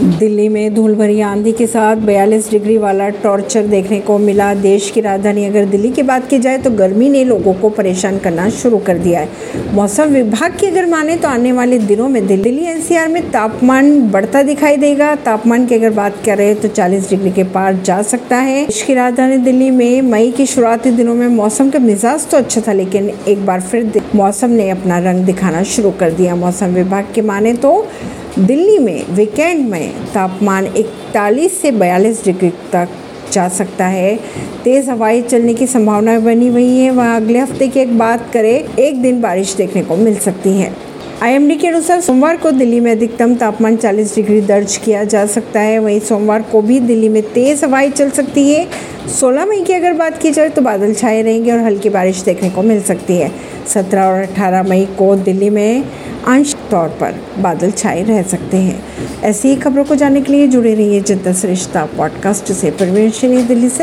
दिल्ली में धूल भरी आंधी के साथ 42 डिग्री वाला टॉर्चर देखने को मिला। देश की राजधानी अगर दिल्ली की बात की जाए तो गर्मी ने लोगों को परेशान करना शुरू कर दिया है। मौसम विभाग की अगर माने तो आने वाले दिनों में दिल्ली एनसीआर में तापमान बढ़ता दिखाई देगा। तापमान की अगर बात करें तो 40 डिग्री के पार जा सकता है। देश की राजधानी दिल्ली में मई के शुरुआती दिनों में मौसम का मिजाज तो अच्छा था, लेकिन एक बार फिर मौसम ने अपना रंग दिखाना शुरू कर दिया। मौसम विभाग के माने तो दिल्ली में वीकेंड में तापमान इकतालीस से बयालीस डिग्री तक जा सकता है। तेज़ हवाएँ चलने की संभावना बनी हुई है। वहाँ अगले हफ़्ते की एक बात करें, एक दिन बारिश देखने को मिल सकती है। आईएमडी के अनुसार सोमवार को दिल्ली में अधिकतम तापमान 40 डिग्री दर्ज किया जा सकता है। वहीं सोमवार को भी दिल्ली में तेज़ हवाएँ चल सकती है। 16 मई की अगर बात की जाए तो बादल छाए रहेंगे और हल्की बारिश देखने को मिल सकती है। 17 और 18 मई को दिल्ली में अंश तौर पर बादल छाए रह सकते हैं। ऐसी ही खबरों को जानने के लिए जुड़े रहिए जनता सरिश्ता पॉडकास्ट से। परवीन दिल्ली से।